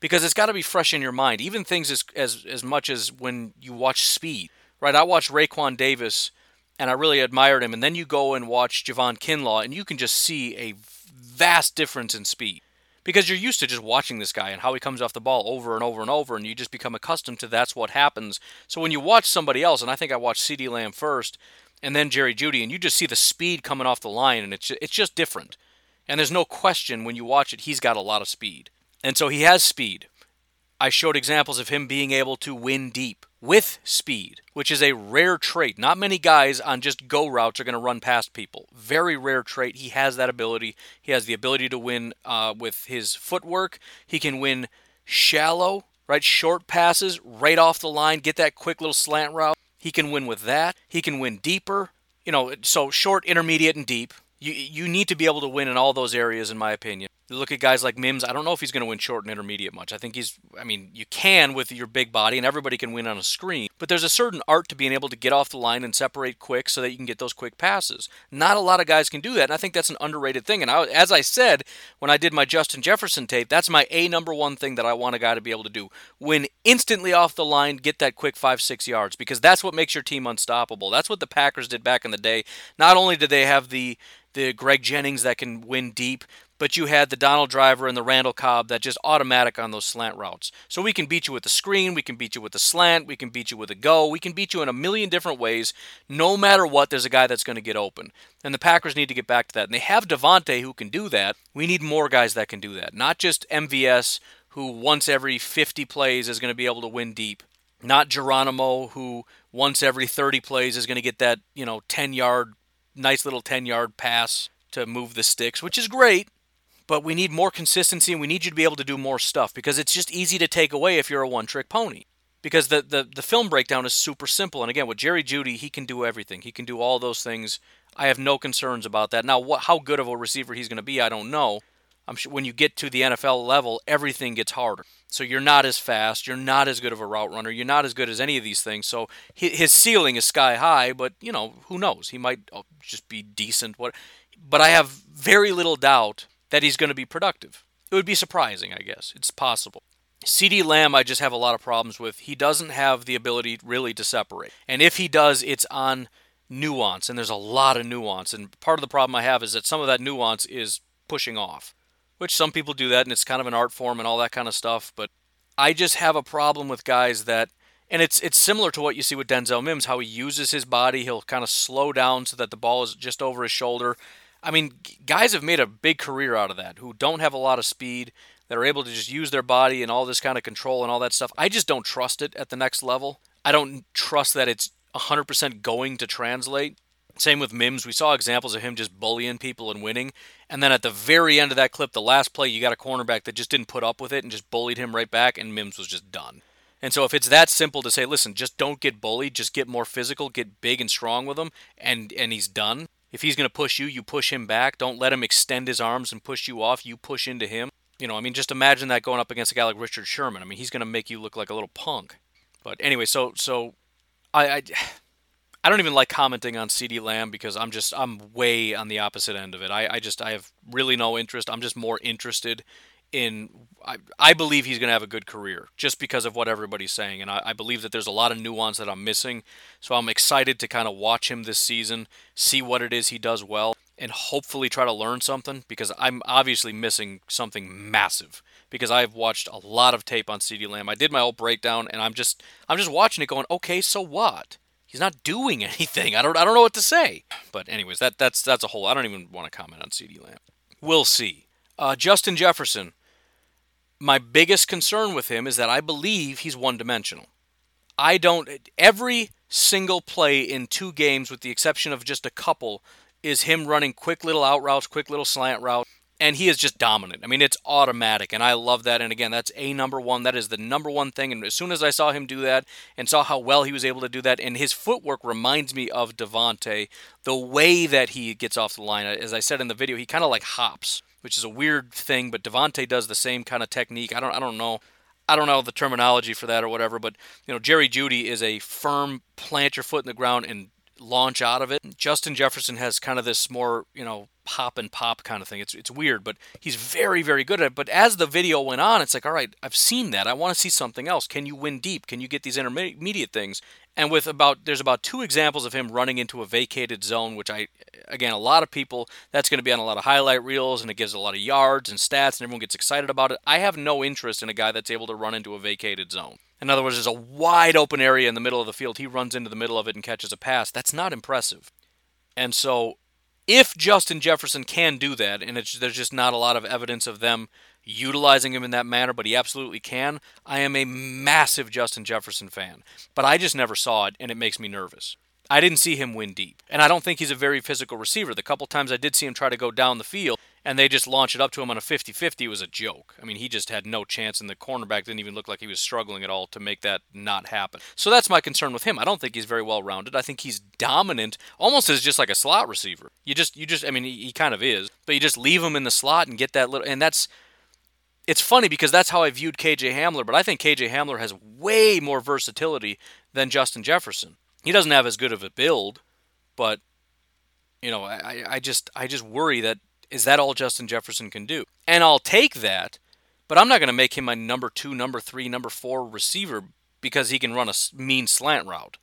because it's got to be fresh in your mind. Even things as, as, as much as when you watch speed, right? I watched Raekwon Davis and I really admired him. And then you go and watch Javon Kinlaw and you can just see a vast difference in speed because you're used to just watching this guy and how he comes off the ball over and over and over, and you just become accustomed to that's what happens. So when you watch somebody else, and I think I watched CeeDee Lamb first, and then Jerry Jeudy, and you just see the speed coming off the line, and it's it's just different. And there's no question when you watch it, he's got a lot of speed, and so he has speed. I showed examples of him being able to win deep with speed, which is a rare trait. Not many guys on just go routes are going to run past people. Very rare trait. He has that ability. He has the ability to win uh, with his footwork. He can win shallow, right? Short passes right off the line, get that quick little slant route. He can win with that. He can win deeper. You know, so short, intermediate, and deep. You you need to be able to win in all those areas, in my opinion. You look at guys like Mims. I don't know if he's going to win short and intermediate much. I think he's. I mean, you can with your big body, and everybody can win on a screen. But there's a certain art to being able to get off the line and separate quick, so that you can get those quick passes. Not a lot of guys can do that, and I think that's an underrated thing. And I, as I said when I did my Justin Jefferson tape, that's my a number one thing that I want a guy to be able to do: win instantly off the line, get that quick five six yards, because that's what makes your team unstoppable. That's what the Packers did back in the day. Not only did they have the the Greg Jennings that can win deep, but you had the Donald Driver and the Randall Cobb that just automatic on those slant routes. So we can beat you with the screen, we can beat you with the slant, we can beat you with a go, we can beat you in a million different ways. No matter what, there's a guy that's going to get open. And the Packers need to get back to that. And they have Davante who can do that. We need more guys that can do that. Not just MVS who once every 50 plays is going to be able to win deep. Not Geronimo who once every 30 plays is going to get that, you know, 10 yard nice little 10 yard pass to move the sticks, which is great but we need more consistency and we need you to be able to do more stuff because it's just easy to take away if you're a one trick pony. Because the, the, the film breakdown is super simple. And again, with Jerry Jeudy, he can do everything. He can do all those things. I have no concerns about that. Now, what, how good of a receiver he's going to be, I don't know. I'm sure when you get to the NFL level, everything gets harder. So you're not as fast, you're not as good of a route runner, you're not as good as any of these things. So his ceiling is sky high, but you know who knows? He might uh, just be decent. What? But I have very little doubt that he's going to be productive. It would be surprising, I guess. It's possible. CeeDee Lamb, I just have a lot of problems with. He doesn't have the ability really to separate. And if he does, it's on nuance, and there's a lot of nuance. And part of the problem I have is that some of that nuance is pushing off, which some people do that, and it's kind of an art form and all that kind of stuff. But I just have a problem with guys that, and it's it's similar to what you see with Denzel Mims, how he uses his body. He'll kind of slow down so that the ball is just over his shoulder, I mean, guys have made a big career out of that who don't have a lot of speed, that are able to just use their body and all this kind of control and all that stuff. I just don't trust it at the next level. I don't trust that it's 100% going to translate. Same with Mims. We saw examples of him just bullying people and winning. And then at the very end of that clip, the last play, you got a cornerback that just didn't put up with it and just bullied him right back, and Mims was just done. And so if it's that simple to say, listen, just don't get bullied, just get more physical, get big and strong with him, and and he's done. If he's going to push you, you push him back. Don't let him extend his arms and push you off. You push into him. You know, I mean, just imagine that going up against a guy like Richard Sherman. I mean, he's going to make you look like a little punk. But anyway, so so I, I I don't even like commenting on CeeDee Lamb because I'm just I'm way on the opposite end of it. I, I just I have really no interest. I'm just more interested in I, I believe he's going to have a good career just because of what everybody's saying and I, I, believe that there's a lot of nuance that i'm missing so i'm excited to kind of watch him this season see what it is he does well and hopefully try to learn something because i'm obviously missing something massive because i've watched a lot of tape on CeeDee Lamb i did my old breakdown and i'm just i'm just watching it going okay so what he's not doing <laughs> anything. I don't i don't know what to say. But anyways that that's that's a whole i don't even want to comment on CeeDee Lamb. We'll see. Uh, Justin Jefferson, my biggest concern with him is that I believe he's one dimensional. I don't, every single play in two games, with the exception of just a couple, is him running quick little out routes, quick little slant routes, and he is just dominant. I mean, it's automatic, and I love that. And again, that's a number one. That is the number one thing. And as soon as I saw him do that and saw how well he was able to do that, and his footwork reminds me of Davante. the way that he gets off the line, as I said in the video, he kind of like hops which is a weird thing, but Davante does the same kind of technique. I don't I don't know I don't know the terminology for that or whatever, but you know, Jerry Jeudy is a firm plant your foot in the ground and launch out of it. Justin Jefferson has kind of this more, you know, pop and pop kind of thing. It's it's weird, but he's very very good at it. But as the video went on, it's like, all right, I've seen that. I want to see something else. Can you win deep? Can you get these intermediate things? And with about there's about two examples of him running into a vacated zone, which I again a lot of people that's going to be on a lot of highlight reels and it gives a lot of yards and stats and everyone gets excited about it. I have no interest in a guy that's able to run into a vacated zone. In other words, there's a wide open area in the middle of the field. He runs into the middle of it and catches a pass. That's not impressive. And so if Justin Jefferson can do that, and there's just not a lot of evidence of them utilizing him in that manner, but he absolutely can, I am a massive Justin Jefferson fan. But I just never saw it, and it makes me nervous. I didn't see him win deep. And I don't think he's a very physical receiver. The couple times I did see him try to go down the field, and they just launch it up to him on a 50-50 it was a joke. I mean, he just had no chance and the cornerback didn't even look like he was struggling at all to make that not happen. So that's my concern with him. I don't think he's very well rounded. I think he's dominant almost as just like a slot receiver. You just you just I mean, he, he kind of is, but you just leave him in the slot and get that little and that's it's funny because that's how I viewed KJ Hamler, but I think KJ Hamler has way more versatility than Justin Jefferson. He doesn't have as good of a build, but you know, I, I just I just worry that is that all Justin Jefferson can do? And I'll take that, but I'm not going to make him my number two, number three, number four receiver because he can run a mean slant route.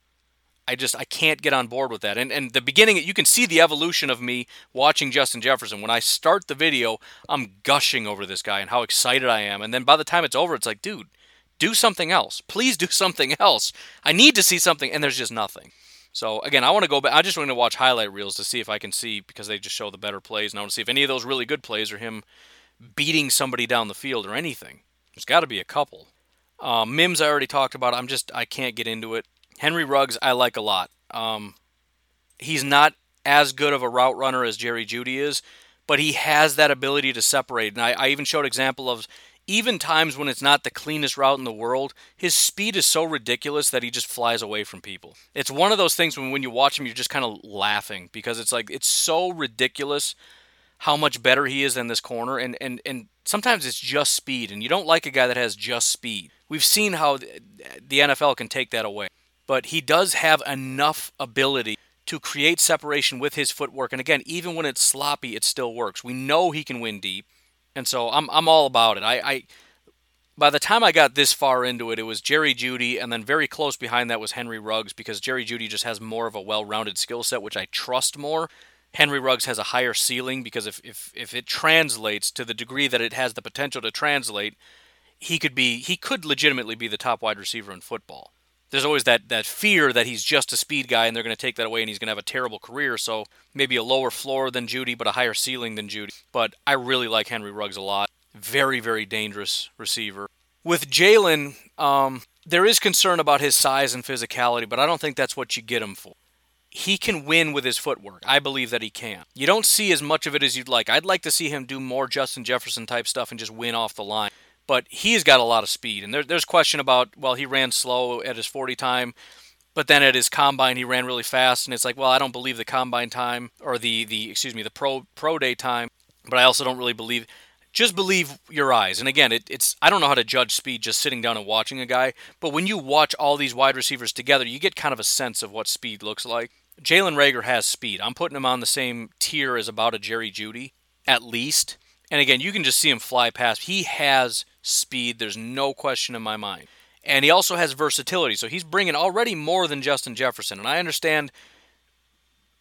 I just I can't get on board with that. And and the beginning you can see the evolution of me watching Justin Jefferson. When I start the video, I'm gushing over this guy and how excited I am. And then by the time it's over, it's like, dude, do something else. Please do <laughs> something else. I need to see something and there's just nothing. So again, I want to go back. I just want to watch highlight reels to see if I can see because they just show the better plays, and I want to see if any of those really good plays are him beating somebody down the field or anything. There's got to be a couple. Um, Mims, I already talked about. I'm just I can't get into it. Henry Ruggs, I like a lot. Um, he's not as good of a route runner as Jerry Jeudy is, but he has that ability to separate. And I, I even showed example of even times when it's not the cleanest route in the world, his speed is so ridiculous that he just flies away from people. It's one of those things when when you watch him, you're just kind of laughing because it's like it's so ridiculous how much better he is than this corner, and and and sometimes it's just speed, and you don't like a guy that has just speed. We've seen how the NFL can take that away but he does have enough ability to create separation with his footwork. And again, even when it's sloppy, it still works. We know he can win deep, and so I'm I'm all about it. I, I by the time I got this far into it, it was Jerry Jeudy, and then very close behind that was Henry Ruggs because Jerry Jeudy just has more of a well-rounded skill set, which I trust more. Henry Ruggs has a higher ceiling because if, if if it translates to the degree that it has the potential to translate, he could be he could legitimately be the top wide receiver in football there's always that that fear that he's just a speed guy and they're going to take that away and he's going to have a terrible career. So maybe a lower floor than Jeudy, but a higher ceiling than Jeudy. But I really like Henry Ruggs a lot. Very very dangerous receiver. With Jalen, um, there is concern about his size and physicality, but I don't think that's what you get him for. He can win with his footwork. I believe that he can. You don't see as much of it as you'd like. I'd like to see him do more Justin Jefferson type stuff and just win off the line but he's got a lot of speed. And there, there's question about well, he ran slow at his 40 time, but then at his combine he ran really fast. And it's like, well, I don't believe the combine time or the the excuse me the pro pro day time, but I also don't really believe. Just believe your eyes. And again, it, it's I don't know how to judge speed just sitting down and watching a guy, but when you watch all these wide receivers together, you get kind of a sense of what speed looks like. Jalen Reagor has speed. I'm putting him on the same tier as about a Jerry Jeudy, at least. And again, you can just see him fly past. He has speed. There's no question in my mind. And he also has versatility. So he's bringing already more than Justin Jefferson. And I understand,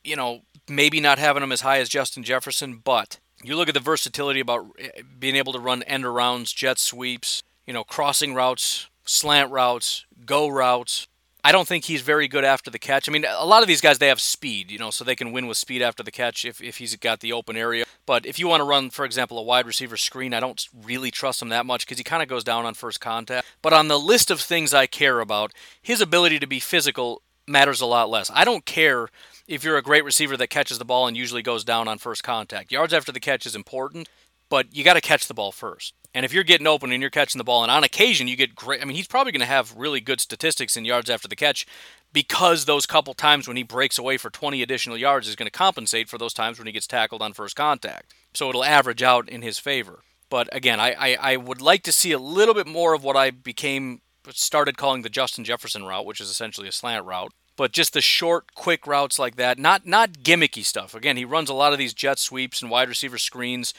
you know, maybe not having him as high as Justin Jefferson, but you look at the versatility about eh, being able to run end arounds, jet sweeps, you know, crossing routes, slant routes, go routes, I don't think he's very good after the catch. I mean, a lot of these guys they have speed, you know, so they can win with speed after the catch if, if he's got the open area. But if you want to run, for example, a wide receiver screen, I don't really trust him that much because he kind of goes down on first contact. But on the list of things I care about, his ability to be physical matters a lot less. I don't care if you're a great receiver that catches the ball and usually goes down on first contact. Yards after the catch is important, but you got to catch the ball first. And if you're getting open and you're catching the ball, and on occasion you get great, I mean, he's probably going to have really good statistics in yards after the catch because those couple times when he breaks away for 20 additional yards is going to compensate for those times when he gets tackled on first contact. So it'll average out in his favor. But again, I, I, I would like to see a little bit more of what I became started calling the Justin Jefferson route, which is essentially a slant route. But just the short, quick routes like that, not not gimmicky stuff. Again, he runs a lot of these jet sweeps and wide receiver screens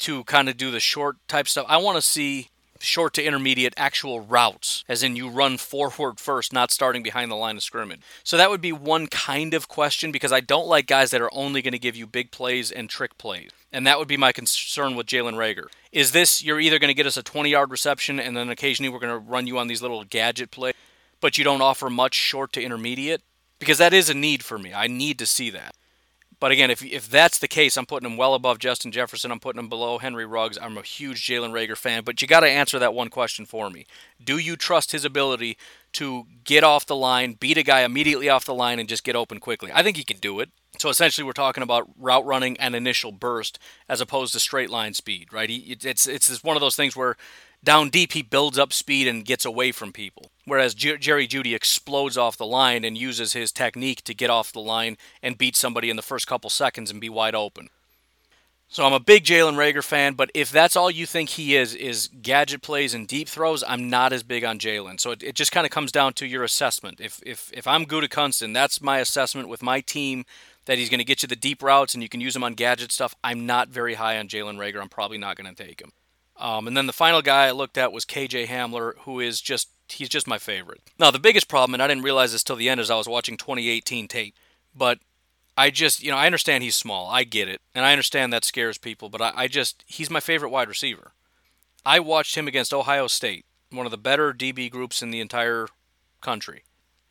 to kind of do the short type stuff. I want to see short to intermediate actual routes, as in you run forward first, not starting behind the line of scrimmage. So that would be one kind of question because I don't like guys that are only going to give you big plays and trick plays. And that would be my concern with Jalen Reagor. Is this you're either going to get us a 20 yard reception and then occasionally we're going to run you on these little gadget plays, but you don't offer much short to intermediate? Because that is a need for me. I need to see that. But again, if, if that's the case, I'm putting him well above Justin Jefferson. I'm putting him below Henry Ruggs. I'm a huge Jalen Reagor fan. But you got to answer that one question for me. Do you trust his ability to get off the line, beat a guy immediately off the line, and just get open quickly? I think he can do it. So essentially, we're talking about route running and initial burst as opposed to straight line speed, right? It's it's one of those things where down deep he builds up speed and gets away from people, whereas Jerry Jeudy explodes off the line and uses his technique to get off the line and beat somebody in the first couple seconds and be wide open. So I'm a big Jalen Reagor fan, but if that's all you think he is, is gadget plays and deep throws, I'm not as big on Jalen. So it, it just kind of comes down to your assessment. If if if I'm Gutekunst, that's my assessment with my team that he's going to get you the deep routes and you can use him on gadget stuff. I'm not very high on Jalen Reagor. I'm probably not going to take him. Um, and then the final guy I looked at was KJ Hamler, who is just he's just my favorite. Now the biggest problem, and I didn't realize this till the end, as I was watching 2018 tape, but I just, you know, I understand he's small. I get it. And I understand that scares people, but I, I, just, he's my favorite wide receiver. I watched him against Ohio State, one of the better DB groups in the entire country,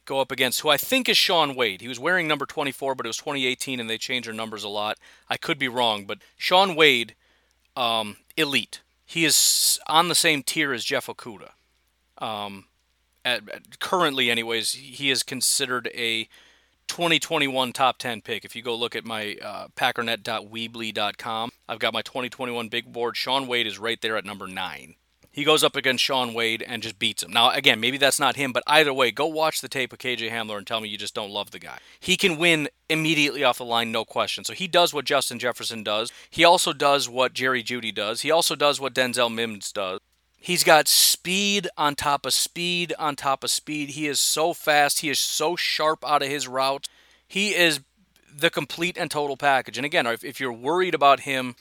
go up against who I think is Shaun Wade. He was wearing number 24, but it was 2018 and they change their numbers a lot. I could be wrong, but Shaun Wade, um, elite. He is on the same tier as Jeff Okudah. Um, at, at, currently, anyways, he is considered a 2021 top 10 pick. If you go look at my uh, packernet.weebly.com, I've got my 2021 big board. Shaun Wade is right there at number nine. He goes up against Shaun Wade and just beats him. Now, again, maybe that's not him, but either way, go watch the tape of KJ Hamler and tell me you just don't love the guy. He can win immediately off the line, no question. So he does what Justin Jefferson does. He also does what Jerry Jeudy does. He also does what Denzel Mims does. He's got speed on top of speed on top of speed. He is so fast. He is so sharp out of his route. He is the complete and total package. And again, if you're worried about him,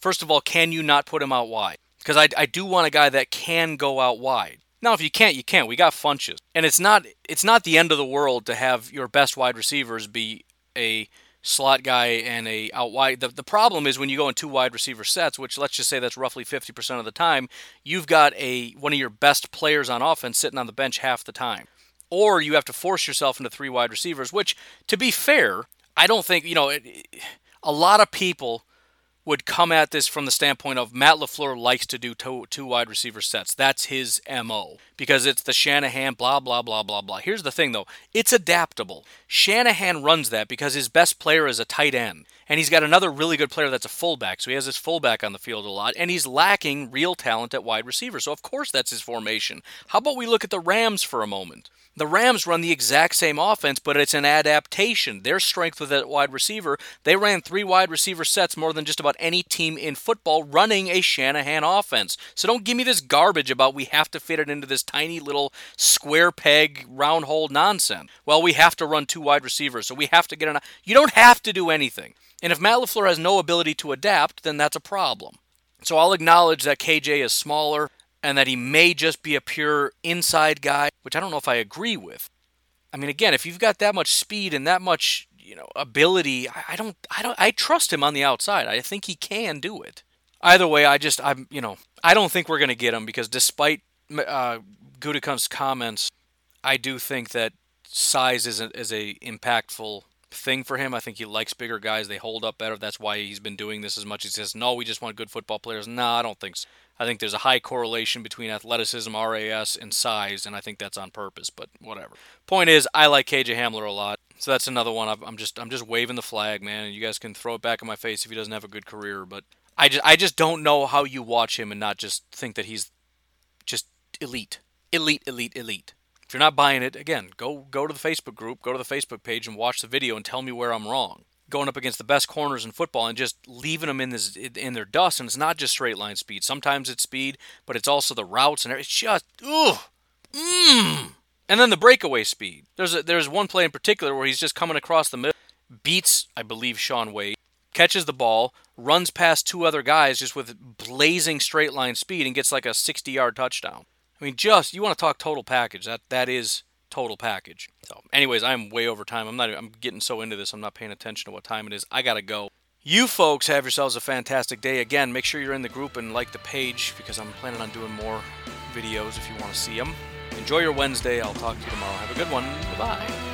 first of all, can you not put him out wide? Because I, I do want a guy that can go out wide. Now, if you can't, you can't. We got Funchess, and it's not it's not the end of the world to have your best wide receivers be a slot guy and a out wide. The, the problem is when you go in two wide receiver sets, which let's just say that's roughly 50% of the time, you've got a one of your best players on offense sitting on the bench half the time. Or you have to force yourself into three wide receivers, which to be fair, I don't think, you know, it, a lot of people would come at this from the standpoint of Matt LaFleur likes to do two, two wide receiver sets. That's his MO because it's the Shanahan, blah, blah, blah, blah, blah. Here's the thing, though it's adaptable. Shanahan runs that because his best player is a tight end. And he's got another really good player that's a fullback. So he has his fullback on the field a lot. And he's lacking real talent at wide receiver. So, of course, that's his formation. How about we look at the Rams for a moment? The Rams run the exact same offense, but it's an adaptation. Their strength with that wide receiver, they ran three wide receiver sets more than just about any team in football running a Shanahan offense. So don't give me this garbage about we have to fit it into this tiny little square peg, round hole nonsense. Well, we have to run two wide receivers, so we have to get an. You don't have to do anything. And if Matt LaFleur has no ability to adapt, then that's a problem. So I'll acknowledge that KJ is smaller and that he may just be a pure inside guy, which I don't know if I agree with. I mean, again, if you've got that much speed and that much, you know, ability, I don't, I don't, I trust him on the outside. I think he can do it. Either way, I just, I'm, you know, I don't think we're going to get him because despite uh, Gutekunst's comments, I do think that size is a, is a impactful thing for him. I think he likes bigger guys. They hold up better. That's why he's been doing this as much. He says, no, we just want good football players. No, I don't think so. I think there's a high correlation between athleticism, RAS, and size, and I think that's on purpose. But whatever. Point is, I like KJ Hamler a lot, so that's another one. I'm just I'm just waving the flag, man, and you guys can throw it back in my face if he doesn't have a good career. But I just I just don't know how you watch him and not just think that he's just elite, elite, elite, elite. If you're not buying it, again, go go to the Facebook group, go to the Facebook page, and watch the video and tell me where I'm wrong going up against the best corners in football and just leaving them in this in their dust. And it's not just straight line speed. Sometimes it's speed, but it's also the routes and it's just ugh, mmm. And then the breakaway speed. There's a, there's one play in particular where he's just coming across the middle, beats I believe Shaun Wade, catches the ball, runs past two other guys just with blazing straight line speed and gets like a 60 yard touchdown. I mean, just you want to talk total package. That that is total package. So, anyways, I'm way over time. I'm not. I'm getting so into this. I'm not paying attention to what time it is. I gotta go. You folks have yourselves a fantastic day. Again, make sure you're in the group and like the page because I'm planning on doing more videos if you want to see them. Enjoy your Wednesday. I'll talk to you tomorrow. Have a good one. Bye bye.